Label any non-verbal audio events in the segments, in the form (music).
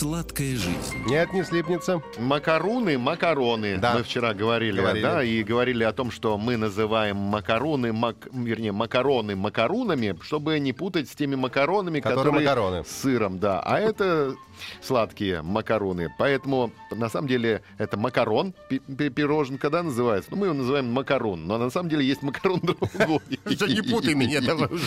Сладкая жизнь. Нет, не слипнется. Макаруны, макароны. Да. Мы вчера говорили, Говорили. да, и говорили о том, что мы называем макаруны, мак, вернее, макароны макарунами, чтобы не путать с теми макаронами, Которые которые, макароны. с сыром, да. А это сладкие макаруны. Поэтому, на самом деле, это макарон, пи- пи- пироженка, да, называется. Ну, мы его называем макарон. Но на самом деле есть макарон (laughs) другой. Не путай меня, давай (laughs) уже.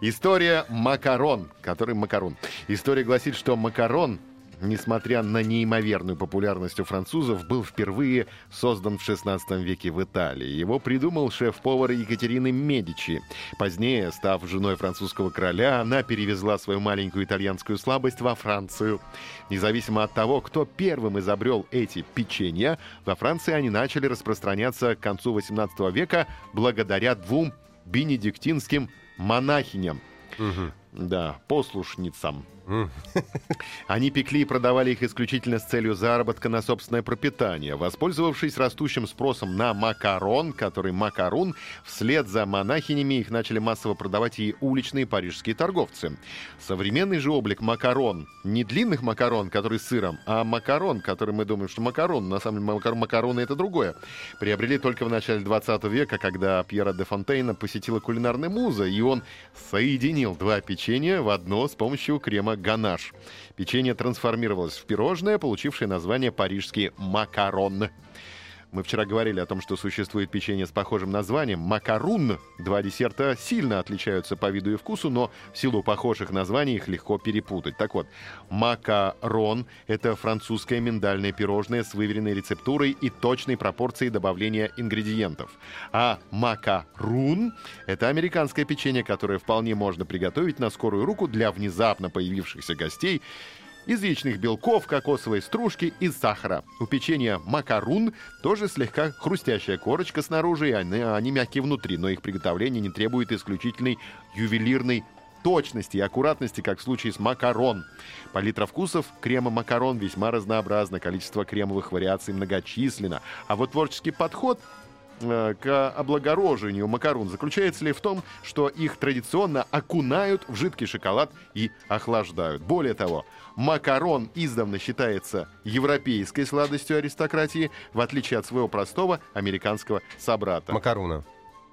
История макарон, который макарон. История гласит, что макарон, несмотря на неимоверную популярность у французов, был впервые создан в 16 веке в Италии. Его придумал шеф-повар Екатерины Медичи. Позднее, став женой французского короля, она перевезла свою маленькую итальянскую слабость во Францию. Независимо от того, кто первым изобрел эти печенья, во Франции они начали распространяться к концу 18 века благодаря двум бенедиктинским монахиням. Да, послушницам. Они пекли и продавали их исключительно с целью заработка на собственное пропитание. Воспользовавшись растущим спросом на макарон, который макарун, вслед за монахинями их начали массово продавать и уличные парижские торговцы. Современный же облик макарон, не длинных макарон, который с сыром, а макарон, который мы думаем, что макарон, на самом деле макар- макароны это другое, приобрели только в начале 20 века, когда Пьера де Фонтейна посетила кулинарная муза, и он соединил два печенья в одно с помощью крема ганаш. Печенье трансформировалось в пирожное, получившее название парижский макарон. Мы вчера говорили о том, что существует печенье с похожим названием макарун. Два десерта сильно отличаются по виду и вкусу, но в силу похожих названий их легко перепутать. Так вот, макарон — это французское миндальное пирожное с выверенной рецептурой и точной пропорцией добавления ингредиентов. А макарун — это американское печенье, которое вполне можно приготовить на скорую руку для внезапно появившихся гостей из яичных белков, кокосовой стружки и сахара. У печенья макарун тоже слегка хрустящая корочка снаружи, и они, они мягкие внутри, но их приготовление не требует исключительной ювелирной точности и аккуратности, как в случае с макарон. Палитра вкусов крема макарон весьма разнообразна, количество кремовых вариаций многочисленно. А вот творческий подход к облагороживанию макарон заключается ли в том, что их традиционно окунают в жидкий шоколад и охлаждают. Более того, макарон издавна считается европейской сладостью аристократии, в отличие от своего простого американского собрата. Макаруна.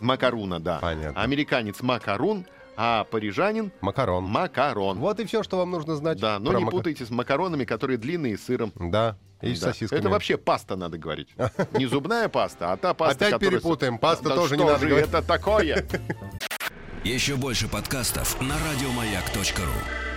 Макаруна, да. Понятно. Американец макарун, а парижанин Макарон. макарон. Вот и все, что вам нужно знать. Да, но не мака- путайте с макаронами, которые длинные с сыром. Да, и Да. сосисками. Это вообще паста, надо говорить. (laughs) Не зубная паста, а та паста, Опять которая... перепутаем. Паста Да тоже не надо же говорить. это такое? (laughs) Еще больше подкастов на радиомаяк.ру.